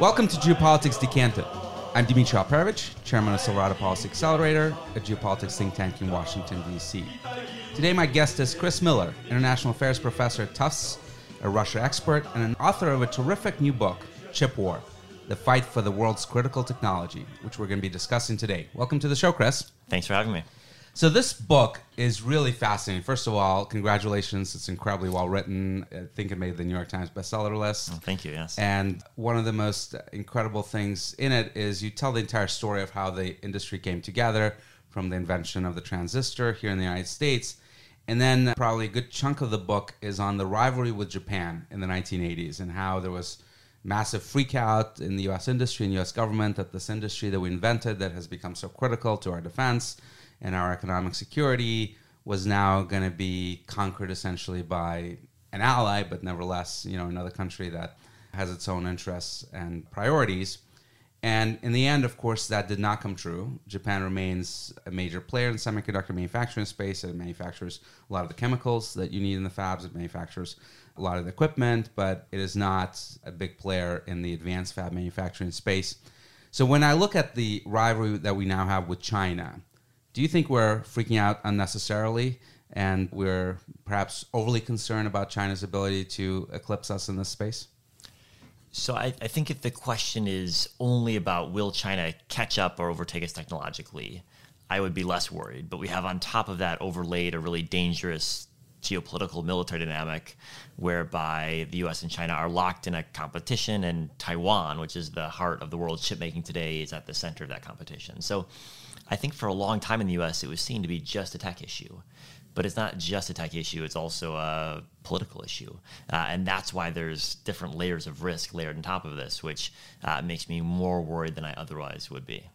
Welcome to Geopolitics Decanted. I'm Dmitri Alperovitch, chairman of Silverado Policy Accelerator, a geopolitics think tank in Washington, D.C. Today, my guest is Chris Miller, international affairs professor at Tufts, a Russia expert, and an author of a terrific new book, Chip War The Fight for the World's Critical Technology, which we're going to be discussing today. Welcome to the show, Chris. Thanks for having me. So this book is really fascinating. First of all, congratulations. It's incredibly well written. I think it made the New York Times bestseller list. Well, thank you. Yes. And one of the most incredible things in it is you tell the entire story of how the industry came together from the invention of the transistor here in the United States. And then probably a good chunk of the book is on the rivalry with Japan in the 1980s and how there was massive freak out in the US industry and US government that this industry that we invented that has become so critical to our defense and our economic security was now going to be conquered essentially by an ally, but nevertheless, you know, another country that has its own interests and priorities. And in the end, of course, that did not come true. Japan remains a major player in the semiconductor manufacturing space. It manufactures a lot of the chemicals that you need in the fabs. It manufactures a lot of the equipment, but it is not a big player in the advanced fab manufacturing space. So when I look at the rivalry that we now have with China, do you think we're freaking out unnecessarily and we're perhaps overly concerned about China's ability to eclipse us in this space? So I, I think if the question is only about will China catch up or overtake us technologically, I would be less worried. But we have on top of that overlaid a really dangerous geopolitical military dynamic whereby the US and China are locked in a competition and Taiwan, which is the heart of the world's chip making today, is at the center of that competition. So I think for a long time in the US it was seen to be just a tech issue. But it's not just a tech issue, it's also a political issue. Uh, and that's why there's different layers of risk layered on top of this, which uh, makes me more worried than I otherwise would be.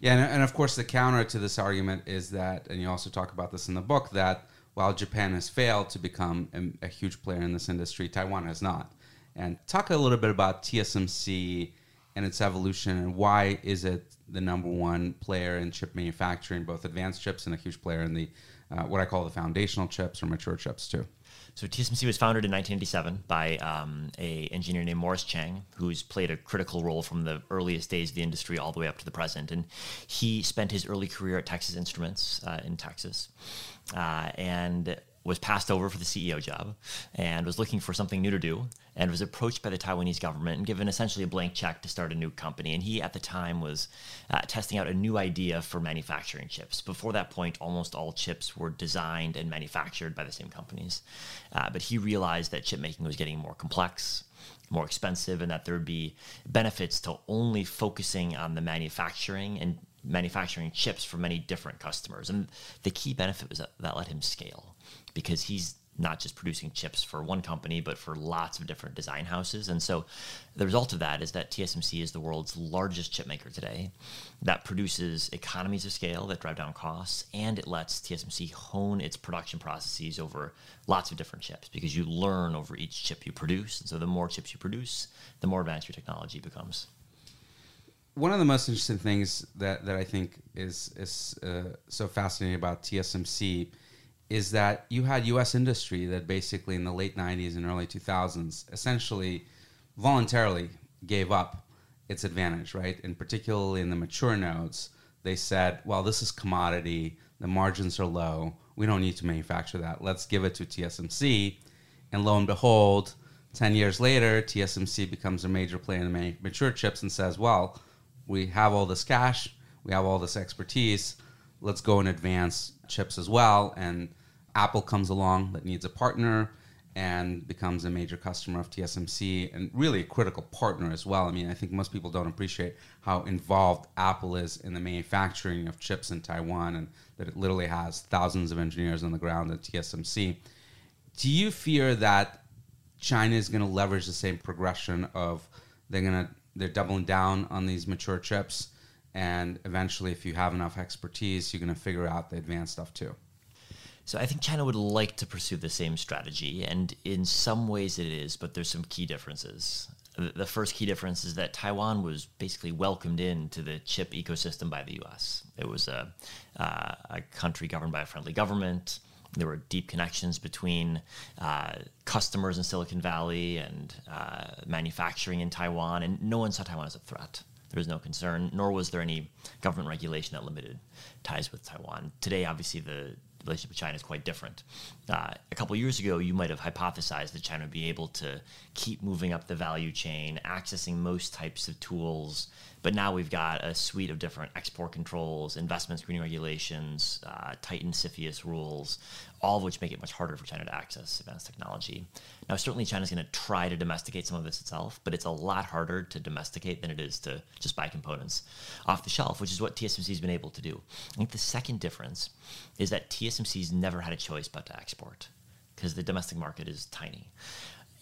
Yeah, and, and of course, the counter to this argument is that, and you also talk about this in the book, that while Japan has failed to become a, a huge player in this industry, Taiwan has not. And talk a little bit about TSMC and its evolution and why is it the number one player in chip manufacturing, both advanced chips and a huge player in the uh, what I call the foundational chips or mature chips too. So TSMC was founded in 1987 by um, a engineer named Morris Chang, who's played a critical role from the earliest days of the industry all the way up to the present. And he spent his early career at Texas Instruments uh, in Texas, uh, and was passed over for the CEO job and was looking for something new to do and was approached by the Taiwanese government and given essentially a blank check to start a new company. And he, at the time, was uh, testing out a new idea for manufacturing chips. Before that point, almost all chips were designed and manufactured by the same companies. Uh, but he realized that chip making was getting more complex. More expensive, and that there would be benefits to only focusing on the manufacturing and manufacturing chips for many different customers. And the key benefit was that, that let him scale because he's not just producing chips for one company, but for lots of different design houses. And so the result of that is that TSMC is the world's largest chip maker today that produces economies of scale that drive down costs, and it lets TSMC hone its production processes over lots of different chips because you learn over each chip you produce. And so the more chips you produce, the more advanced your technology becomes. One of the most interesting things that, that I think is, is uh, so fascinating about TSMC is that you had U.S. industry that basically in the late 90s and early 2000s essentially voluntarily gave up its advantage, right? And particularly in the mature nodes, they said, well, this is commodity, the margins are low, we don't need to manufacture that. Let's give it to TSMC. And lo and behold, 10 years later, TSMC becomes a major player in the mature chips and says, well, we have all this cash, we have all this expertise, let's go and advance chips as well. And Apple comes along that needs a partner and becomes a major customer of TSMC and really a critical partner as well. I mean, I think most people don't appreciate how involved Apple is in the manufacturing of chips in Taiwan and that it literally has thousands of engineers on the ground at TSMC. Do you fear that China is going to leverage the same progression of they're going to they're doubling down on these mature chips and eventually if you have enough expertise, you're going to figure out the advanced stuff too? So I think China would like to pursue the same strategy, and in some ways it is, but there's some key differences. The first key difference is that Taiwan was basically welcomed into the chip ecosystem by the U.S. It was a, uh, a country governed by a friendly government. There were deep connections between uh, customers in Silicon Valley and uh, manufacturing in Taiwan, and no one saw Taiwan as a threat. There was no concern, nor was there any government regulation that limited ties with Taiwan. Today, obviously, the relationship with China is quite different. Uh, a couple years ago, you might have hypothesized that China would be able to keep moving up the value chain, accessing most types of tools. But now we've got a suite of different export controls, investment screening regulations, uh, tightened CFIUS rules, all of which make it much harder for China to access advanced technology. Now, certainly China's going to try to domesticate some of this itself, but it's a lot harder to domesticate than it is to just buy components off the shelf, which is what TSMC has been able to do. I think the second difference is that TSMC's never had a choice but to export because the domestic market is tiny.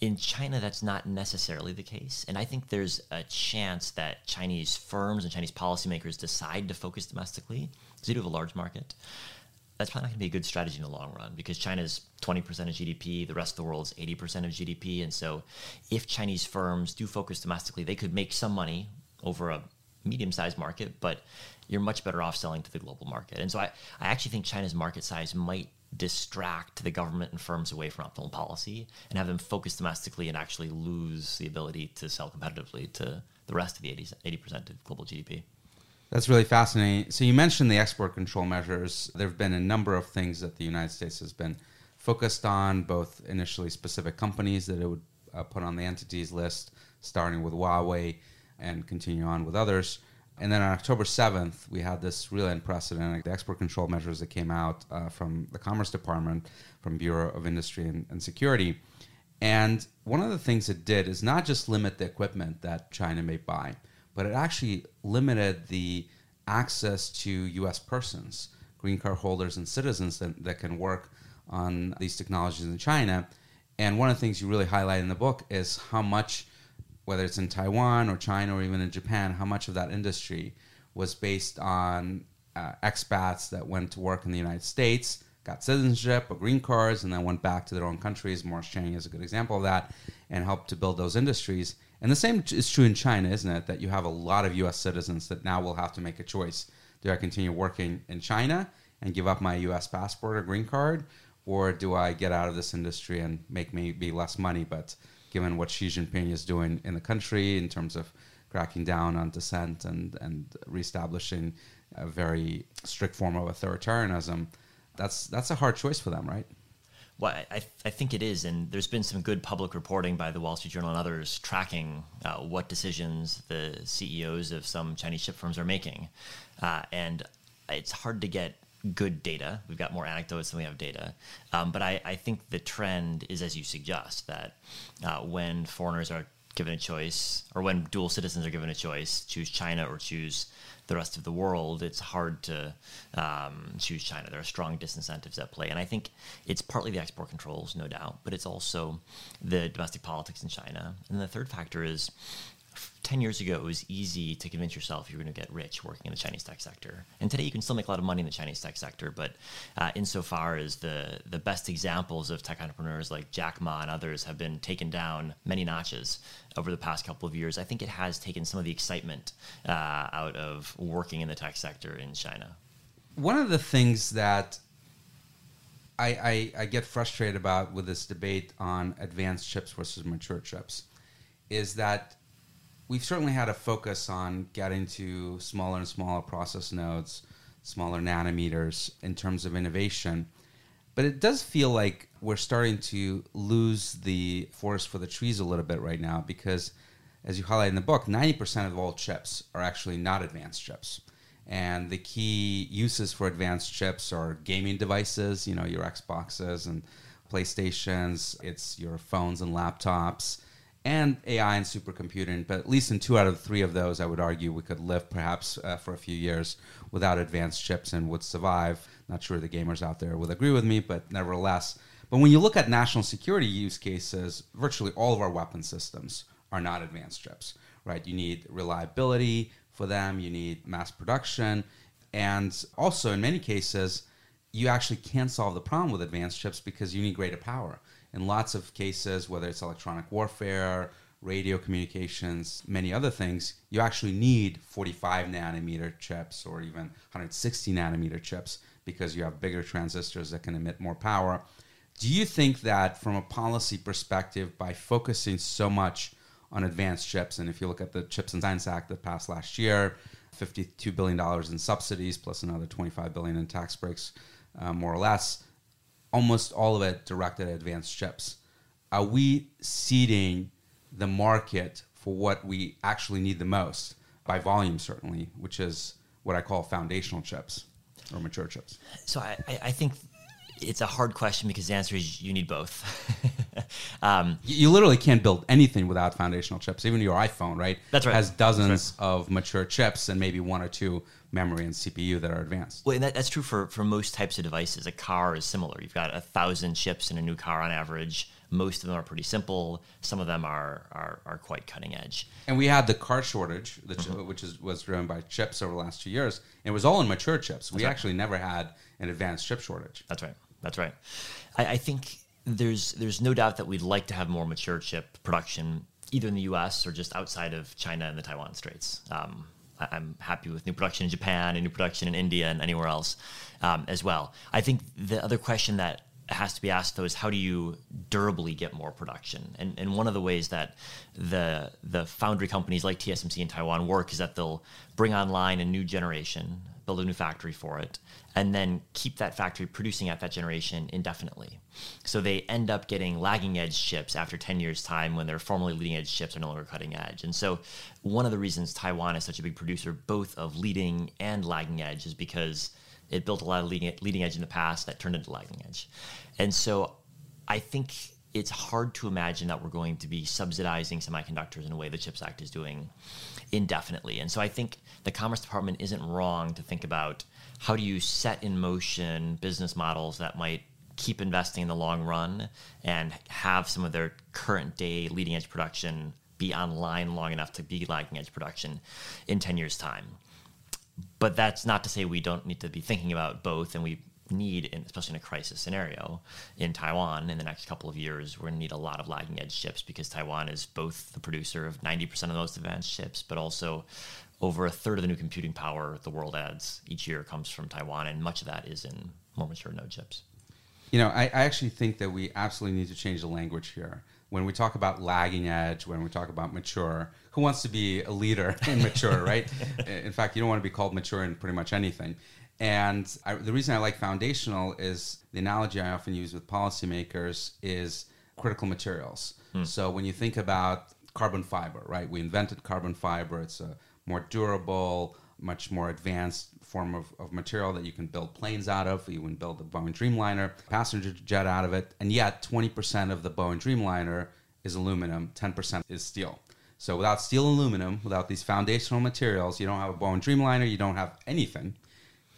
In China, that's not necessarily the case. And I think there's a chance that Chinese firms and Chinese policymakers decide to focus domestically because they do have a large market that's probably not going to be a good strategy in the long run because China's 20% of GDP, the rest of the world's 80% of GDP. And so if Chinese firms do focus domestically, they could make some money over a medium sized market, but you're much better off selling to the global market. And so I, I actually think China's market size might distract the government and firms away from optimal policy and have them focus domestically and actually lose the ability to sell competitively to the rest of the 80, 80% of global GDP. That's really fascinating. So you mentioned the export control measures. There have been a number of things that the United States has been focused on, both initially specific companies that it would uh, put on the entities list, starting with Huawei and continue on with others. And then on October 7th, we had this really unprecedented the export control measures that came out uh, from the Commerce Department, from Bureau of Industry and, and Security. And one of the things it did is not just limit the equipment that China may buy, but it actually limited the access to U.S. persons, green card holders, and citizens that, that can work on these technologies in China. And one of the things you really highlight in the book is how much, whether it's in Taiwan or China or even in Japan, how much of that industry was based on uh, expats that went to work in the United States, got citizenship or green cards, and then went back to their own countries. Morris Chang is a good example of that, and helped to build those industries. And the same is true in China, isn't it? That you have a lot of U.S. citizens that now will have to make a choice: do I continue working in China and give up my U.S. passport or green card, or do I get out of this industry and make maybe less money? But given what Xi Jinping is doing in the country in terms of cracking down on dissent and and reestablishing a very strict form of authoritarianism, that's that's a hard choice for them, right? Well, I, I think it is, and there's been some good public reporting by the Wall Street Journal and others tracking uh, what decisions the CEOs of some Chinese chip firms are making, uh, and it's hard to get good data. We've got more anecdotes than we have data, um, but I, I, think the trend is as you suggest that uh, when foreigners are given a choice, or when dual citizens are given a choice, choose China or choose the rest of the world, it's hard to um, choose China. There are strong disincentives at play. And I think it's partly the export controls, no doubt, but it's also the domestic politics in China. And the third factor is 10 years ago, it was easy to convince yourself you were going to get rich working in the Chinese tech sector. And today, you can still make a lot of money in the Chinese tech sector. But uh, insofar as the, the best examples of tech entrepreneurs like Jack Ma and others have been taken down many notches over the past couple of years, I think it has taken some of the excitement uh, out of working in the tech sector in China. One of the things that I, I, I get frustrated about with this debate on advanced chips versus mature chips is that we've certainly had a focus on getting to smaller and smaller process nodes, smaller nanometers in terms of innovation. But it does feel like we're starting to lose the forest for the trees a little bit right now because, as you highlight in the book, 90% of all chips are actually not advanced chips. And the key uses for advanced chips are gaming devices, you know, your Xboxes and PlayStations, it's your phones and laptops and AI and supercomputing. But at least in two out of three of those, I would argue we could live perhaps uh, for a few years without advanced chips and would survive. Not sure the gamers out there would agree with me, but nevertheless. But when you look at national security use cases, virtually all of our weapon systems are not advanced chips, right? You need reliability for them, you need mass production, and also in many cases, you actually can't solve the problem with advanced chips because you need greater power in lots of cases, whether it's electronic warfare radio communications, many other things, you actually need 45 nanometer chips or even 160 nanometer chips because you have bigger transistors that can emit more power. Do you think that from a policy perspective, by focusing so much on advanced chips, and if you look at the Chips and Science Act that passed last year, $52 billion in subsidies plus another 25 billion in tax breaks, uh, more or less, almost all of it directed at advanced chips. Are we ceding the market for what we actually need the most by volume, certainly, which is what I call foundational chips or mature chips? So I, I think it's a hard question because the answer is you need both. um, you, you, literally can't build anything without foundational chips. Even your iPhone, right? That's right. Has dozens right. of mature chips and maybe one or two memory and CPU that are advanced. Well, and that, that's true for, for most types of devices. A car is similar. You've got a thousand chips in a new car on average. Most of them are pretty simple. Some of them are are, are quite cutting edge. And we had the car shortage, mm-hmm. which is was driven by chips over the last two years. And it was all in mature chips. We right. actually never had an advanced chip shortage. That's right. That's right. I, I think there's there's no doubt that we'd like to have more mature chip production either in the U.S. or just outside of China and the Taiwan Straits. Um, I, am happy with new production in Japan and new production in India and anywhere else um, as well. I think the other question that has to be asked though is how do you durably get more production? And and one of the ways that the the foundry companies like TSMC in Taiwan work is that they'll bring online a new generation, build a new factory for it, and then keep that factory producing at that generation indefinitely. So they end up getting lagging edge chips after 10 years' time when their formerly leading edge chips are no longer cutting edge. And so one of the reasons Taiwan is such a big producer both of leading and lagging edge is because it built a lot of leading, leading edge in the past that turned into lagging edge. And so I think it's hard to imagine that we're going to be subsidizing semiconductors in a way the CHIPS Act is doing indefinitely. And so I think the Commerce Department isn't wrong to think about how do you set in motion business models that might keep investing in the long run and have some of their current day leading edge production be online long enough to be lagging edge production in 10 years time but that's not to say we don't need to be thinking about both and we need, in, especially in a crisis scenario in Taiwan in the next couple of years, we're going to need a lot of lagging edge chips because Taiwan is both the producer of 90% of the most advanced chips, but also over a third of the new computing power the world adds each year comes from Taiwan, and much of that is in more mature node chips. You know, I, I actually think that we absolutely need to change the language here. When we talk about lagging edge, when we talk about mature, who wants to be a leader in mature, right? in fact, you don't want to be called mature in pretty much anything. And I, the reason I like foundational is the analogy I often use with policymakers is critical materials. Hmm. So when you think about carbon fiber, right? We invented carbon fiber. It's a more durable, much more advanced form of, of material that you can build planes out of. You can build the Boeing Dreamliner passenger jet out of it. And yet, 20% of the Boeing Dreamliner is aluminum, 10% is steel. So without steel and aluminum, without these foundational materials, you don't have a Boeing Dreamliner, you don't have anything.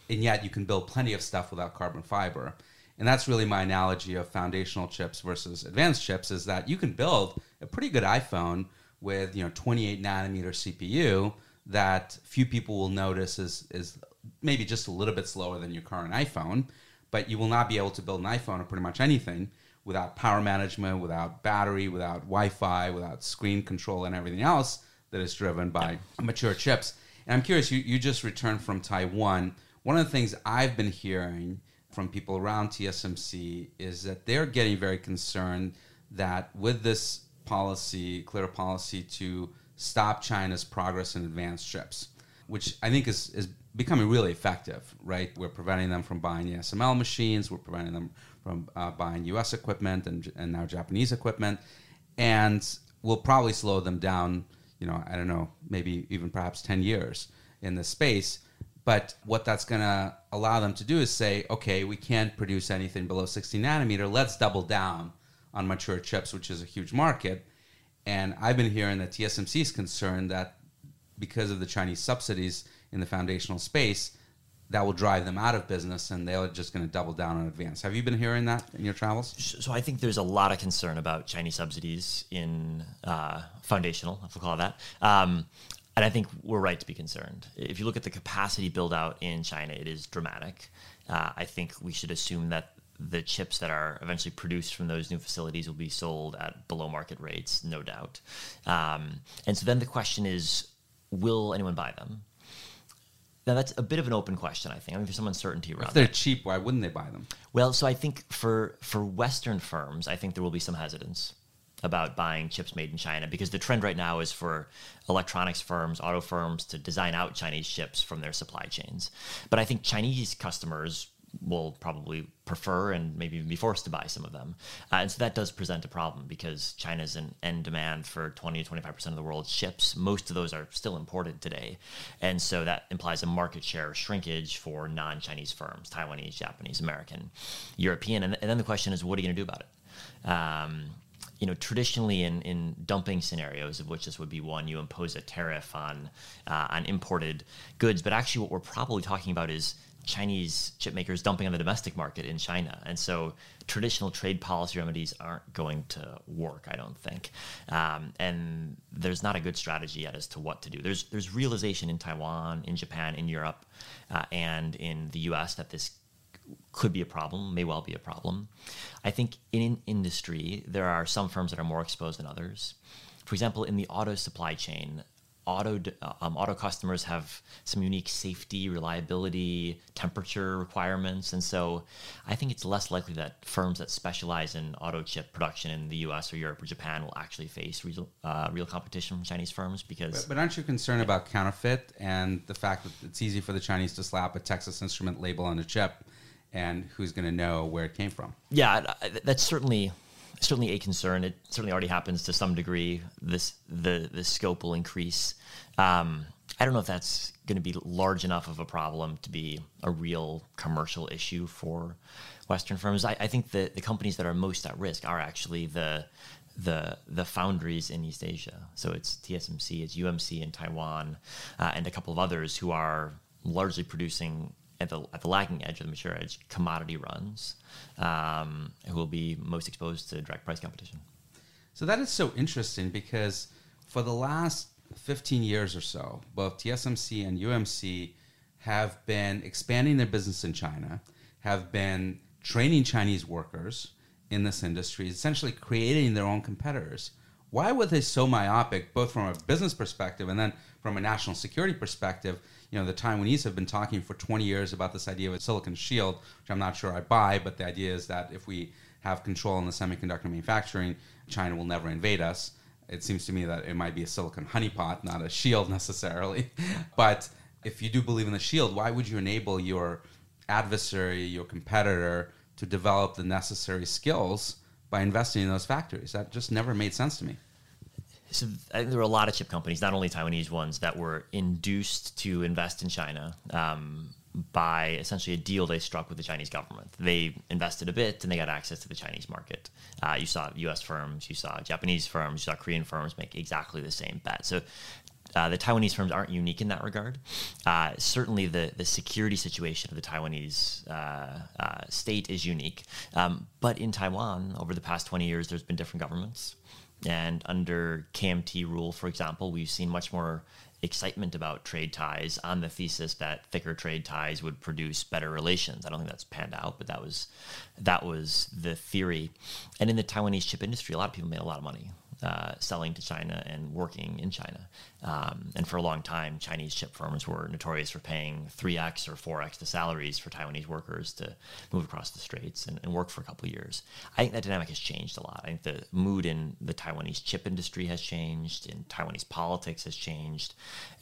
And yet, you can build plenty of stuff without carbon fiber. And that's really my analogy of foundational chips versus advanced chips is that you can build a pretty good iPhone with, you know, 28 nanometer CPU that few people will notice is is maybe just a little bit slower than your current iPhone, but you will not be able to build an iPhone or pretty much anything without power management, without battery, without Wi-Fi, without screen control and everything else that is driven by mature chips. And I'm curious, you, you just returned from Taiwan. One of the things I've been hearing from people around TSMC is that they're getting very concerned that with this policy, clear policy to stop China's progress in advanced chips, which I think is, is becoming really effective, right? We're preventing them from buying ASML machines, we're preventing them from uh, buying US equipment and, and now Japanese equipment, and we'll probably slow them down, you know, I don't know, maybe even perhaps 10 years in this space. But what that's going to allow them to do is say, okay, we can't produce anything below 60 nanometer. Let's double down on mature chips, which is a huge market. And I've been hearing that TSMC is concerned that because of the Chinese subsidies in the foundational space, that will drive them out of business and they're just going to double down on advance. Have you been hearing that in your travels? So I think there's a lot of concern about Chinese subsidies in uh, foundational, if we call it that. Um, and I think we're right to be concerned. If you look at the capacity build out in China, it is dramatic. Uh, I think we should assume that the chips that are eventually produced from those new facilities will be sold at below market rates, no doubt. Um, and so then the question is, will anyone buy them? Now that's a bit of an open question. I think. I mean, there's some uncertainty around. If they're that. cheap, why wouldn't they buy them? Well, so I think for for Western firms, I think there will be some hesitance about buying chips made in China because the trend right now is for electronics firms, auto firms to design out Chinese chips from their supply chains. But I think Chinese customers will probably prefer and maybe even be forced to buy some of them. Uh, and so that does present a problem because China's an end demand for 20 to 25% of the world's chips. Most of those are still imported today. And so that implies a market share shrinkage for non Chinese firms Taiwanese, Japanese, American, European. And, and, then the question is, what are you going to do about it? Um, you know, traditionally in, in dumping scenarios, of which this would be one, you impose a tariff on uh, on imported goods. But actually, what we're probably talking about is Chinese chip makers dumping on the domestic market in China. And so traditional trade policy remedies aren't going to work, I don't think. Um, and there's not a good strategy yet as to what to do. There's, there's realization in Taiwan, in Japan, in Europe, uh, and in the US that this could be a problem, may well be a problem. I think in an industry, there are some firms that are more exposed than others. For example, in the auto supply chain, auto um, auto customers have some unique safety, reliability, temperature requirements, and so I think it's less likely that firms that specialize in auto chip production in the U.S. or Europe or Japan will actually face real, uh, real competition from Chinese firms because. But, but aren't you concerned yeah. about counterfeit and the fact that it's easy for the Chinese to slap a Texas Instrument label on a chip, and who's going to know where it came from? Yeah, that's certainly certainly a concern. It certainly already happens to some degree. This the the scope will increase. Um, I don't know if that's going to be large enough of a problem to be a real commercial issue for Western firms. I, I think the the companies that are most at risk are actually the the the foundries in East Asia. So it's TSMC, it's UMC in Taiwan, uh, and a couple of others who are largely producing at the, at the lagging edge or the mature edge commodity runs um, who will be most exposed to direct price competition. So that is so interesting because for the last 15 years or so, both TSMC and UMC have been expanding their business in China, have been training Chinese workers in this industry, essentially creating their own competitors. Why were they so myopic, both from a business perspective and then from a national security perspective? you know, the Taiwanese have been talking for 20 years about this idea of a silicon shield, which I'm not sure I buy, but the idea is that if we have control in the semiconductor manufacturing, China will never invade us. It seems to me that it might be a silicon honeypot, not a shield necessarily. but if you do believe in the shield, why would you enable your adversary, your competitor, to develop the necessary skills by investing in those factories? That just never made sense to me so I think there were a lot of chip companies, not only Taiwanese ones, that were induced to invest in China um, by essentially a deal they struck with the Chinese government. They invested a bit and they got access to the Chinese market. Uh, you saw U.S. firms, you saw Japanese firms, you saw Korean firms make exactly the same bet. So uh, the Taiwanese firms aren't unique in that regard. Uh, certainly, the, the security situation of the Taiwanese uh, uh state is unique. Um, but in Taiwan, over the past 20 years, there's been different governments. And under KMT rule, for example, we've seen much more excitement about trade ties on the thesis that thicker trade ties would produce better relations. I don't think that's panned out, but that was that was the theory. And in the Taiwanese chip industry, a lot of people made a lot of money uh, selling to China and working in China. Um, and for a long time, Chinese chip firms were notorious for paying 3x or 4x the salaries for Taiwanese workers to move across the straits and, and work for a couple of years. I think that dynamic has changed a lot. I think the mood in the Taiwanese chip industry has changed, and Taiwanese politics has changed,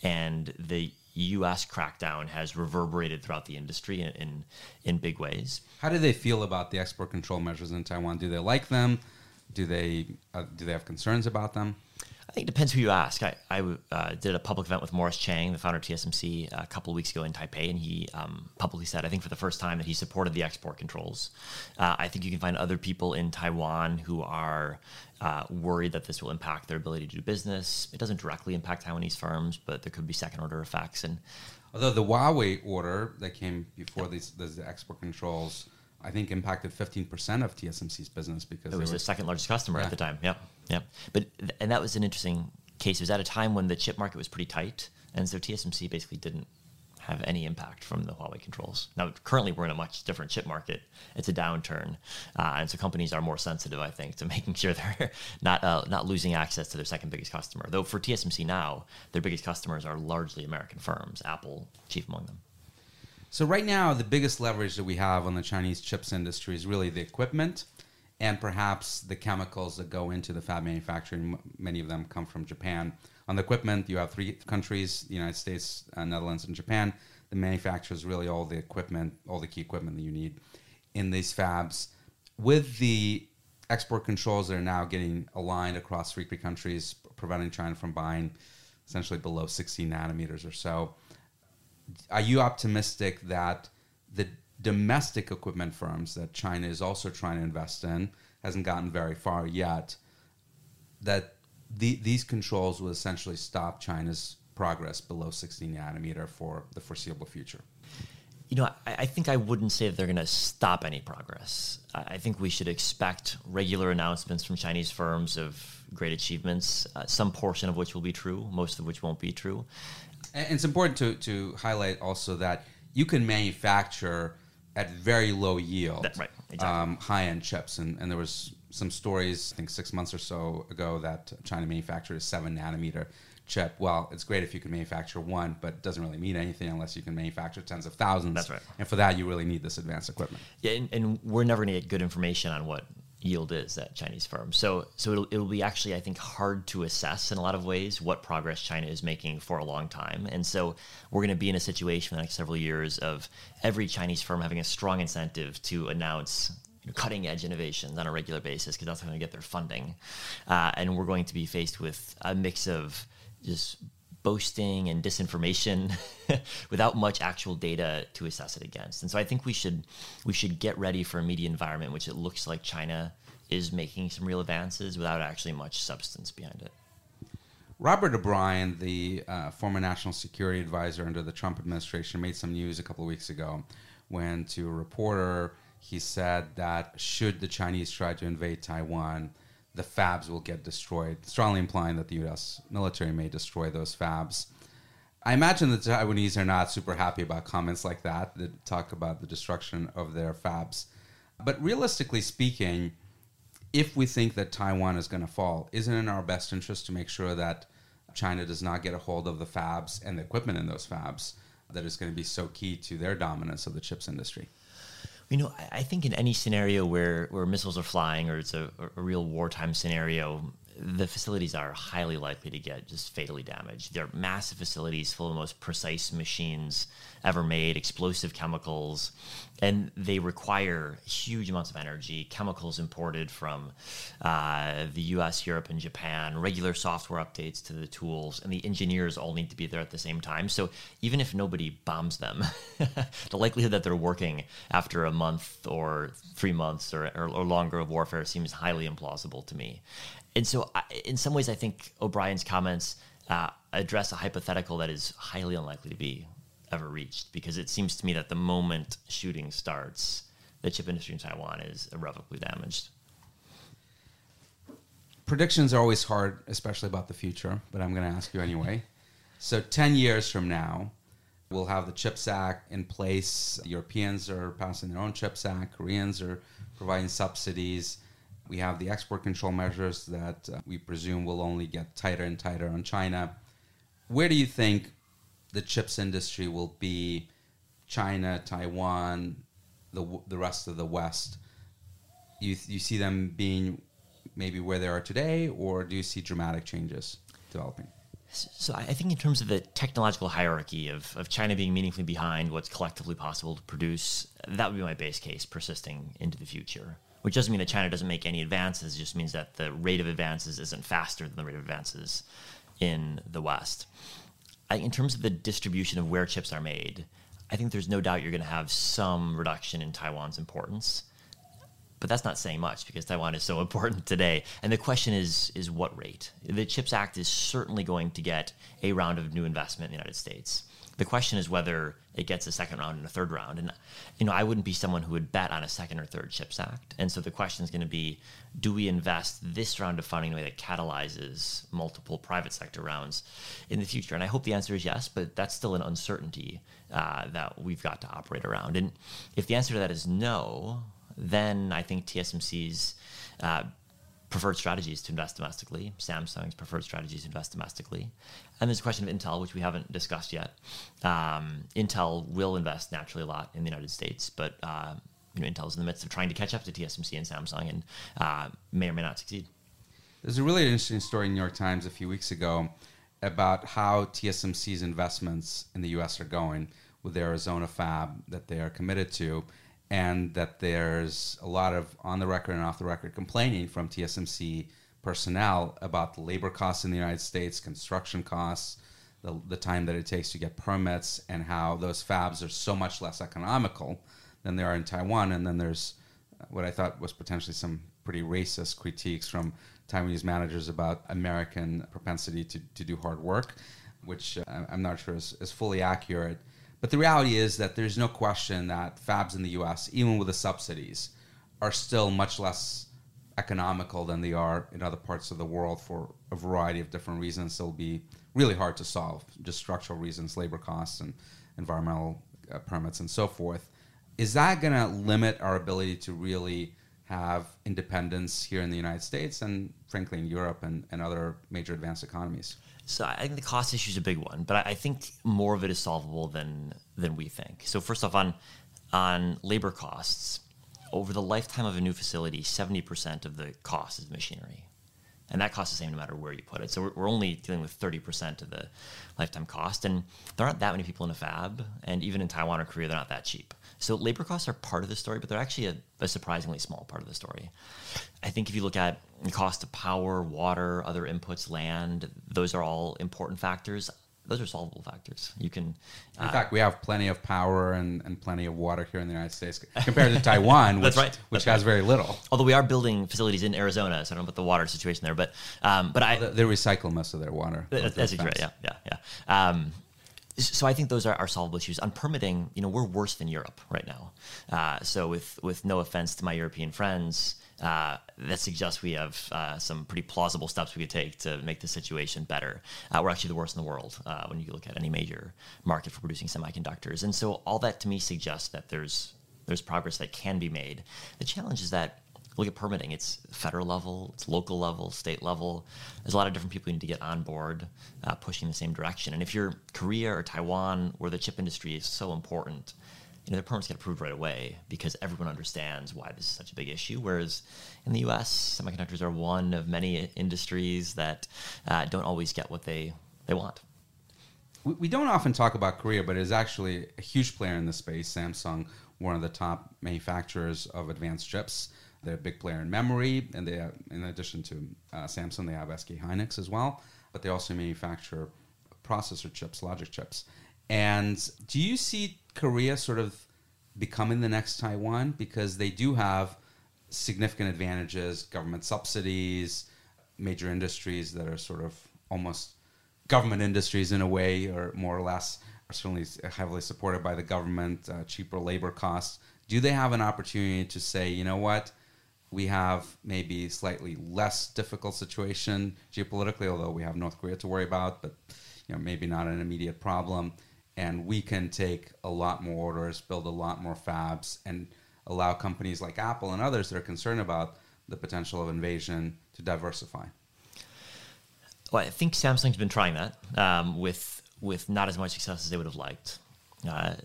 and the U.S. crackdown has reverberated throughout the industry in, in, in big ways. How do they feel about the export control measures in Taiwan? Do they like them? Do they uh, do they have concerns about them? I think it depends who you ask. I, I uh, did a public event with Morris Chang, the founder of TSMC, a couple of weeks ago in Taipei, and he um, publicly said, I think for the first time, that he supported the export controls. Uh, I think you can find other people in Taiwan who are uh, worried that this will impact their ability to do business. It doesn't directly impact Taiwanese firms, but there could be second order effects. And although the Huawei order that came before these, these export controls I think impacted 15% of TSMC's business because it was the second largest customer yeah. at the time. Yep. Yep. But and that was an interesting case. It was at a time when the chip market was pretty tight, and so TSMC basically didn't have any impact from the Huawei controls. Now, currently, we're in a much different chip market. It's a downturn, uh, and so companies are more sensitive, I think, to making sure they're not uh, not losing access to their second biggest customer. Though for TSMC now, their biggest customers are largely American firms, Apple chief among them. So right now, the biggest leverage that we have on the Chinese chips industry is really the equipment and perhaps the chemicals that go into the fab manufacturing. Many of them come from Japan. On the equipment, you have three countries: the United States, uh, Netherlands, and Japan. The manufacturers really all the equipment, all the key equipment that you need in these fabs. With the export controls that are now getting aligned across three countries, preventing China from buying essentially below 16 nanometers or so are you optimistic that the domestic equipment firms that China is also trying to invest in hasn't gotten very far yet? That the, these controls will essentially stop China's progress below 16 nanometer for the foreseeable future. You know, I, I think I wouldn't say that they're going to stop any progress. I, I think we should expect regular announcements from Chinese firms of great achievements, uh, some portion of which will be true, most of which won't be true. And it's important to, to highlight also that you can manufacture at very low yield That- right, exactly. um, high end chips. And, and there was some stories, I think six months or so ago, that China manufactured a seven nanometer chip. Well, it's great if you can manufacture one, but it doesn't really mean anything unless you can manufacture tens of thousands. That's right. And for that, you really need this advanced equipment. Yeah, and, and we're never going to get good information on what yield is at Chinese firms. So, so it'll, it'll be actually, I think, hard to assess in a lot of ways what progress China is making for a long time. And so we're going to be in a situation in the next several years of every Chinese firm having a strong incentive to announce cutting edge innovations on a regular basis because that's going to get their funding. Uh, and we're going to be faced with a mix of just boasting and disinformation without much actual data to assess it against. And so I think we should we should get ready for a media environment which it looks like China is making some real advances without actually much substance behind it. Robert O'Brien, the uh, former national security advisor under the Trump administration, made some news a couple of weeks ago when, to a reporter, he said that should the Chinese try to invade Taiwan, the fabs will get destroyed, strongly implying that the U.S. military may destroy those fabs. I imagine the Taiwanese are not super happy about comments like that that talk about the destruction of their fabs. But realistically speaking, if we think that Taiwan is going to fall, isn't it in our best interest to make sure that China does not get a hold of the fabs and the equipment in those fabs that is going to be so key to their dominance of the chips industry? You know, I- think in any scenario where, where missiles are flying or it's a, a real wartime scenario, the facilities are highly likely to get just fatally damaged. They're massive facilities full of the most precise machines ever made, explosive chemicals, and they require huge amounts of energy. Chemicals imported from uh, the US, Europe, and Japan, regular software updates to the tools, and the engineers all need to be there at the same time. So even if nobody bombs them, the likelihood that they're working after a month or three months or, or, or longer of warfare seems highly implausible to me. And so, I, in some ways, I think O'Brien's comments uh, address a hypothetical that is highly unlikely to be ever reached because it seems to me that the moment shooting starts, the chip industry in Taiwan is irrevocably damaged. Predictions are always hard, especially about the future, but I'm going to ask you anyway. So, 10 years from now, we'll have the CHIPS Act in place. Europeans are passing their own CHIPS Act, Koreans are providing subsidies. We have the export control measures that uh, we presume will only get tighter and tighter on China. Where do you think the chips industry will be? China, Taiwan, the the rest of the West. You you see them being maybe where they are today, or do you see dramatic changes developing? So I think in terms of the technological hierarchy of, of China being meaningfully behind what's collectively possible to produce, that would be my base case persisting into the future. Which doesn't mean that China doesn't make any advances, it just means that the rate of advances isn't faster than the rate of advances in the West. I, in terms of the distribution of where chips are made, I think there's no doubt you're going to have some reduction in Taiwan's importance but that's not saying much because Taiwan is so important today. And the question is, is what rate? The CHIPS Act is certainly going to get a round of new investment in the United States. The question is whether it gets a second round and a third round. And you know, I wouldn't be someone who would bet on a second or third CHIPS Act. And so the question is going to be, do we invest this round of funding in a way that catalyzes multiple private sector rounds in the future? And I hope the answer is yes, but that's still an uncertainty uh, that we've got to operate around. And if the answer to that is no, then I think TSMC's uh, preferred strategies to invest domestically, Samsung's preferred strategies to invest domestically. And there's a question of Intel, which we haven't discussed yet. Um, Intel will invest naturally a lot in the United States, but uh, you know, Intel's in the midst of trying to catch up to TSMC and Samsung and uh, may or may not succeed. There's a really interesting story in New York Times a few weeks ago about how TSMC's investments in the U.S. are going with the Arizona fab that they are committed to and that there's a lot of on the record and off the record complaining from TSMC personnel about the labor costs in the United States, construction costs, the, the time that it takes to get permits, and how those fabs are so much less economical than they are in Taiwan. And then there's what I thought was potentially some pretty racist critiques from Taiwanese managers about American propensity to, to do hard work, which uh, I'm not sure is, is fully accurate. But the reality is that there's no question that fabs in the US, even with the subsidies, are still much less economical than they are in other parts of the world for a variety of different reasons. It'll be really hard to solve, just structural reasons, labor costs, and environmental uh, permits, and so forth. Is that going to limit our ability to really have independence here in the United States and, frankly, in Europe and, and other major advanced economies? So I think the cost issue is a big one, but I think more of it is solvable than than we think. So first off, on on labor costs, over the lifetime of a new facility, seventy percent of the cost is machinery, and that costs the same no matter where you put it. So we're, we're only dealing with thirty percent of the lifetime cost, and there aren't that many people in a fab, and even in Taiwan or Korea, they're not that cheap. So labor costs are part of the story, but they're actually a, a, surprisingly small part of the story. I think if you look at the cost of power, water, other inputs, land, those are all important factors. Those are solvable factors. You can. Uh, in fact, we have plenty of power and, and plenty of water here in the United States compared to Taiwan, which, right. which That's has right. very little. Although we are building facilities in Arizona, so I don't know about the water situation there, but um, but I they, they recycle most of their water. That's right. Yeah, yeah, yeah. Um, so I think those are, are solvable issues. On permitting, you know, we're worse than Europe right now. Uh, so with with no offense to my European friends, uh, that suggests we have uh, some pretty plausible steps we could take to make the situation better. Uh, we're actually the worst in the world uh, when you look at any major market for producing semiconductors, and so all that to me suggests that there's there's progress that can be made. The challenge is that look at permitting. It's federal level, it's local level, state level. There's a lot of different people who need to get on board, uh, pushing the same direction. And if you're Korea or Taiwan, where the chip industry is so important, you know, the permits get approved right away because everyone understands why this is such a big issue. Whereas in the U.S., semiconductors are one of many industries that uh, don't always get what they they want. We, we don't often talk about Korea, but it is actually a huge player in the space. Samsung, one of the top manufacturers of advanced chips. They're a big player in memory, and they, have, in addition to uh, Samsung, they have SK Hynix as well. But they also manufacture processor chips, logic chips. And do you see Korea sort of becoming the next Taiwan because they do have significant advantages, government subsidies, major industries that are sort of almost government industries in a way, or more or less, are certainly heavily supported by the government, uh, cheaper labor costs. Do they have an opportunity to say, you know what? We have maybe slightly less difficult situation geopolitically, although we have North Korea to worry about, but you know maybe not an immediate problem. And we can take a lot more orders, build a lot more fabs, and allow companies like Apple and others that are concerned about the potential of invasion to diversify. Well, I think Samsung's been trying that um, with with not as much success as they would have liked. Uh,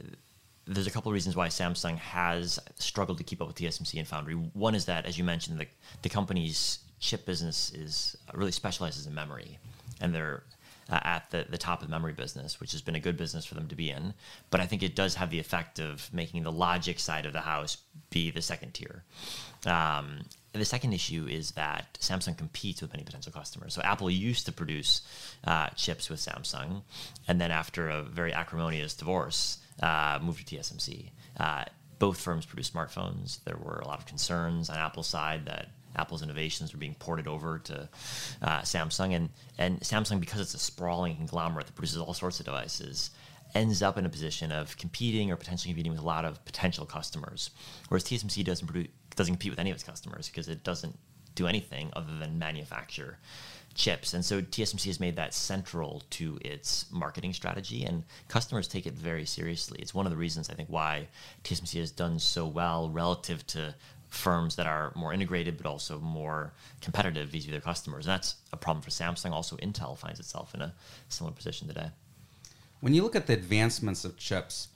there's a couple of reasons why Samsung has struggled to keep up with TSMC and Foundry. One is that, as you mentioned, the, the company's chip business is uh, really specializes in memory, and they're uh, at the, the top of the memory business, which has been a good business for them to be in. But I think it does have the effect of making the logic side of the house be the second tier. Um, the second issue is that Samsung competes with many potential customers. So Apple used to produce uh, chips with Samsung, and then after a very acrimonious divorce, uh, moved to TSMC. Uh, both firms produce smartphones. There were a lot of concerns on Apple's side that Apple's innovations were being ported over to uh, Samsung, and and Samsung because it's a sprawling conglomerate that produces all sorts of devices, ends up in a position of competing or potentially competing with a lot of potential customers. Whereas TSMC doesn't produce, doesn't compete with any of its customers because it doesn't do anything other than manufacture chips. And so TSMC has made that central to its marketing strategy, and customers take it very seriously. It's one of the reasons I think why TSMC has done so well relative to firms that are more integrated but also more competitive vis-a-vis their customers. And that's a problem for Samsung. Also, Intel finds itself in a similar position today. When you look at the advancements of chips,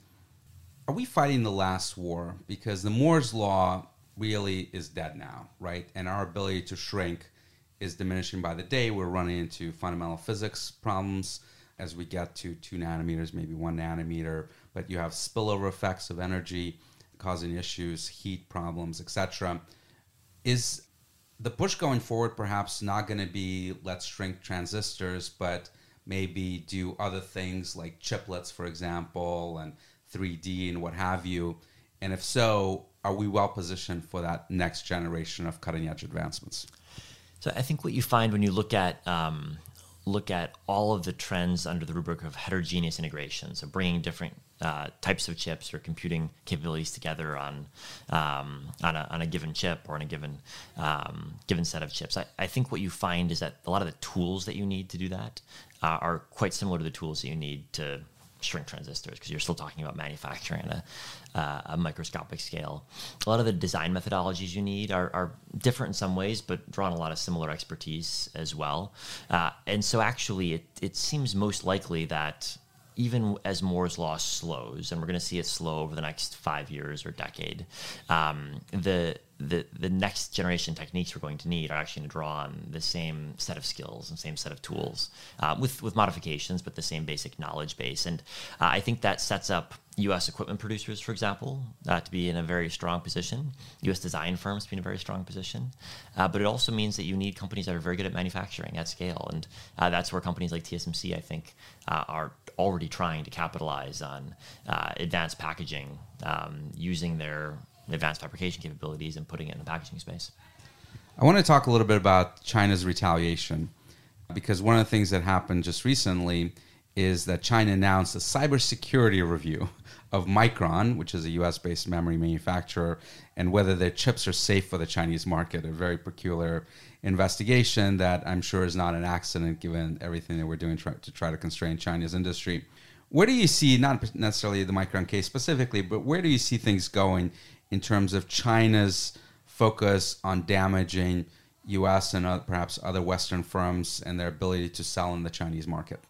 are we fighting the last war? Because the Moore's law really is dead now, right? And our ability to shrink is diminishing by the day. We're running into fundamental physics problems as we get to two nanometers, maybe one nanometer. But you have spillover effects of energy causing issues, heat problems, etc. Is the push going forward perhaps not going to be let's shrink transistors, but maybe do other things like chiplets, for example, and 3D and what have you? And if so, are we well positioned for that next generation of cutting edge advancements? So I think what you find when you look at um, look at all of the trends under the rubric of heterogeneous integration, so bringing different uh, types of chips or computing capabilities together on um, on, a, on a given chip or on a given um, given set of chips. I, I think what you find is that a lot of the tools that you need to do that uh, are quite similar to the tools that you need to shrink transistors because you're still talking about manufacturing at a, uh, a, microscopic scale. A lot of the design methodologies you need are, are, different in some ways, but draw on a lot of similar expertise as well. Uh, and so, actually, it, it seems most likely that even as Moore's law slows, and we're going to see it slow over the next five years or decade, um, the the the next generation techniques we're going to need are actually going to draw on the same set of skills and same set of tools uh, with with modifications, but the same basic knowledge base. And uh, I think that sets up U.S. equipment producers, for example, uh, to be in a very strong position. U.S. design firms to be in a very strong position. Uh, but it also means that you need companies that are very good at manufacturing at scale, and uh, that's where companies like TSMC, I think, uh, are already trying to capitalize on advanced packaging um, using their advanced fabrication capabilities and putting it in the packaging space. I want to talk a little bit about China's retaliation because one of the things that happened just recently is that China announced a cybersecurity review of Micron, which is a US based memory manufacturer, and whether their chips are safe for the Chinese market. A very peculiar investigation that I'm sure is not an accident given everything that we're doing to try to constrain China's industry. Where do you see, not necessarily the Micron case specifically, but where do you see things going in terms of China's focus on damaging U.S. and uh, perhaps other Western firms and their ability to sell in the Chinese market?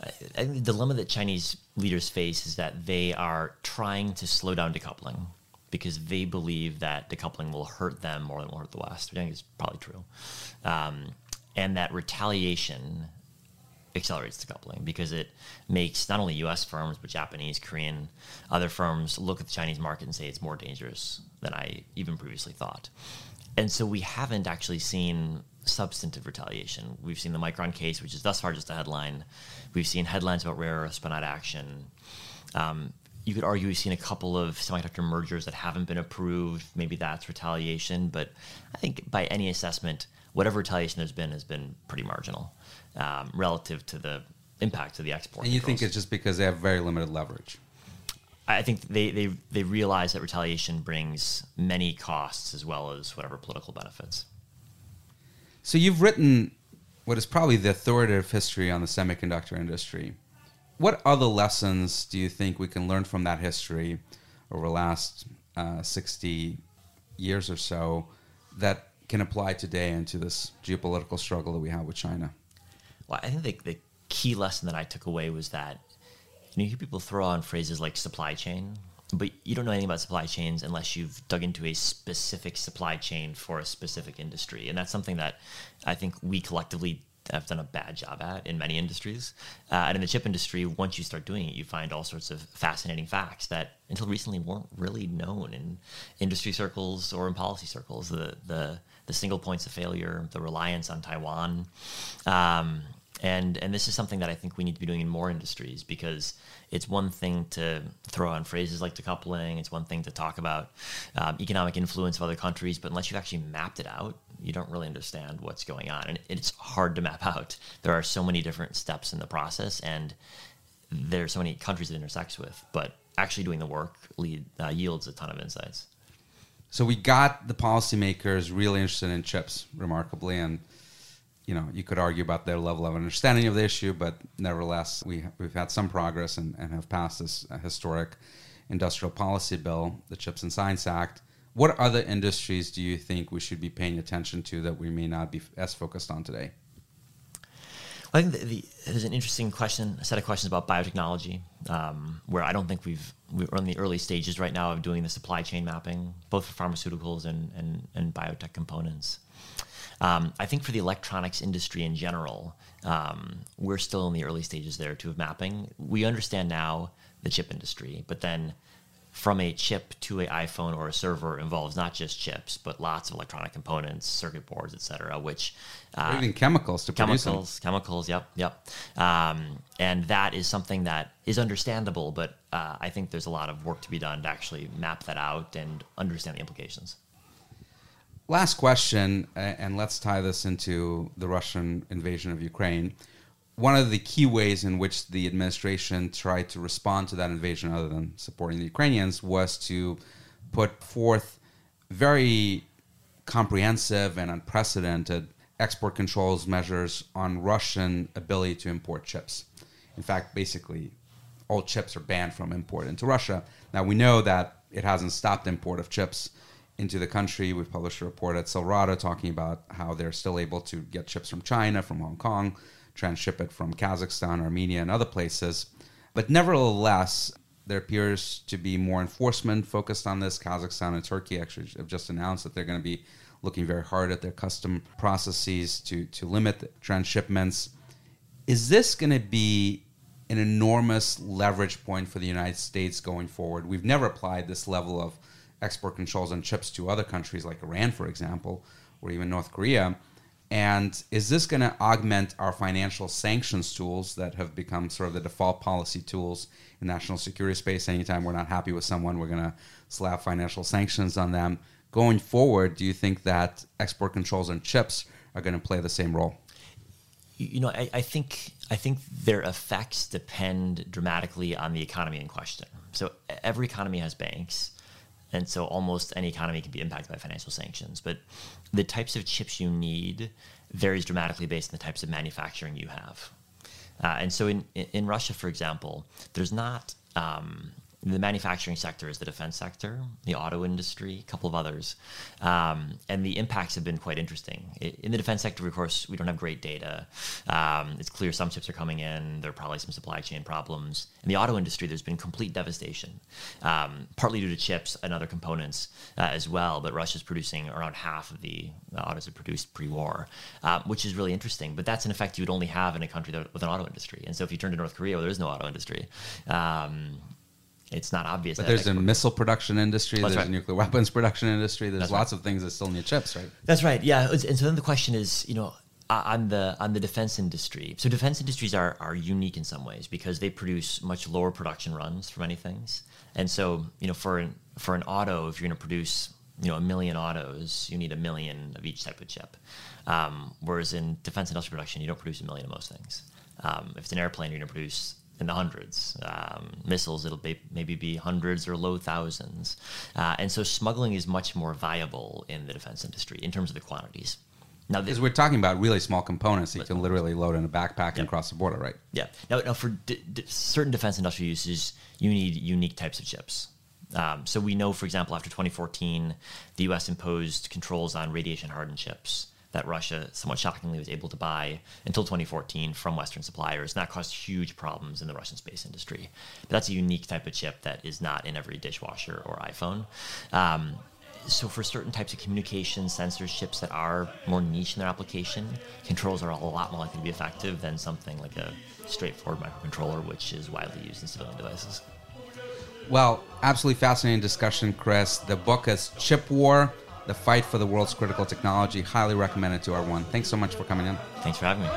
I think the dilemma that Chinese leaders face is that they are trying to slow down decoupling because they believe that decoupling will hurt them more than it will hurt the West, I think is probably true. Um, and that retaliation accelerates decoupling because it makes not only U.S. firms but Japanese, Korean, other firms look at the Chinese market and say it's more dangerous than I even previously thought. And so we haven't actually seen substantive retaliation. We've seen the Micron case, which is thus far just a headline. We've seen headlines about rare earths, but not action. Um, you could argue we've seen a couple of semiconductor mergers that haven't been approved. Maybe that's retaliation, but I think by any assessment, whatever retaliation there's been has been pretty marginal um, relative to the impact of the export. And you controls. think it's just because they have very limited leverage? I think they, they, they realize that retaliation brings many costs as well as whatever political benefits. So you've written what is probably the authoritative history on the semiconductor industry. What other lessons do you think we can learn from that history over the last uh, 60 years or so that can apply today into this geopolitical struggle that we have with China? Well, I think the, the key lesson that I took away was that you, know, you hear people throw on phrases like supply chain, but you don't know anything about supply chains unless you've dug into a specific supply chain for a specific industry. And that's something that I think we collectively have done a bad job at in many industries. Uh, and in the chip industry, once you start doing it, you find all sorts of fascinating facts that until recently weren't really known in industry circles or in policy circles. The the the single points of failure, the reliance on Taiwan. Um, and and this is something that I think we need to be doing in more industries because it's one thing to throw on phrases like decoupling. It's one thing to talk about um, economic influence of other countries, but unless you've actually mapped it out, you don't really understand what's going on, and it's hard to map out. There are so many different steps in the process, and there are so many countries it intersects with, but actually doing the work lead, uh, yields a ton of insights. So we got the policymakers really interested in chips, remarkably, and you know you could argue about their level of understanding of the issue, but nevertheless, we we've had some progress and, and have passed this historic industrial policy bill, the Chips and Science Act. What other industries do you think we should be paying attention to that we may not be as focused on today? I think the, the, there's an interesting question, a set of questions about biotechnology, um, where I don't think we've we're in the early stages right now of doing the supply chain mapping, both for pharmaceuticals and and, and biotech components. Um, I think for the electronics industry in general, um, we're still in the early stages there too of mapping. We understand now the chip industry, but then from a chip to an iPhone or a server involves not just chips, but lots of electronic components, circuit boards, et cetera, which uh, even chemicals to chemicals, chemicals. Yep, yep. Um, and that is something that is understandable, but uh, I think there's a lot of work to be done to actually map that out and understand the implications. Last question, and let's tie this into the Russian invasion of Ukraine one of the key ways in which the administration tried to respond to that invasion, other than supporting the Ukrainians, was to put forth very comprehensive and unprecedented export controls measures on Russian ability to import chips. In fact, basically, all chips are banned from import into Russia. Now, we know that it hasn't stopped import of chips into the country. We've published a report at Silverado talking about how they're still able to get chips from China, from Hong Kong, transship it from Kazakhstan, Armenia, and other places. But nevertheless, there appears to be more enforcement focused on this. Kazakhstan and Turkey actually have just announced that they're going to be looking very hard at their custom processes to, to limit transshipments. Is this going to be an enormous leverage point for the United States going forward? We've never applied this level of export controls on chips to other countries like Iran, for example, or even North Korea. And is this going to augment our financial sanctions tools that have become sort of the default policy tools in national security space? Anytime we're not happy with someone, we're going to slap financial sanctions on them. Going forward, do you think that export controls on chips are going to play the same role? You know, I, I think I think their effects depend dramatically on the economy in question. So every economy has banks, and so almost any economy can be impacted by financial sanctions. But the types of chips you need varies dramatically based on the types of manufacturing you have. Uh, and so in, in Russia, for example, there's not um, the manufacturing sector is the defense sector, the auto industry, a couple of others. Um, and the impacts have been quite interesting. In the defense sector, of course, we don't have great data. Um, it's clear some chips are coming in, there are probably some supply chain problems. In the auto industry, there's been complete devastation, um, partly due to chips and other components uh, as well. But Russia's producing around half of the autos it produced pre war, uh, which is really interesting. But that's an effect you would only have in a country that, with an auto industry. And so if you turn to North Korea, where there is no auto industry, um, it's not obvious. But there's a missile production industry. That's there's right. a nuclear weapons production industry. There's That's lots right. of things that still need chips, right? That's right. Yeah. And so then the question is, you know, on the on the defense industry. So defense industries are are unique in some ways because they produce much lower production runs for many things. And so, you know, for an for an auto, if you're going to produce you know a million autos, you need a million of each type of chip. Um, whereas in defense industrial production, you don't produce a million of most things. Um, if it's an airplane, you're going to produce in the hundreds. Um, missiles, it'll be, maybe be hundreds or low thousands. Uh, and so smuggling is much more viable in the defense industry in terms of the quantities. Now, because we're talking about really small components that you can literally load in a backpack and cross the border, right? Yeah. Now, now for d- d- certain defense industrial uses, you need unique types of chips. Um, so we know, for example, after 2014, the U.S. imposed controls on radiation hardened chips that Russia, somewhat shockingly, was able to buy until 2014 from Western suppliers. And that caused huge problems in the Russian space industry. But that's a unique type of chip that is not in every dishwasher or iPhone. Um, so for certain types of communication sensors chips that are more niche in their application, controls are a lot more likely to be effective than something like a straightforward microcontroller, which is widely used in civilian devices. Well, absolutely fascinating discussion, Chris. The book is Chip War the fight for the world's critical technology. Highly recommended to everyone. Thanks so much for coming in. Thanks for having me.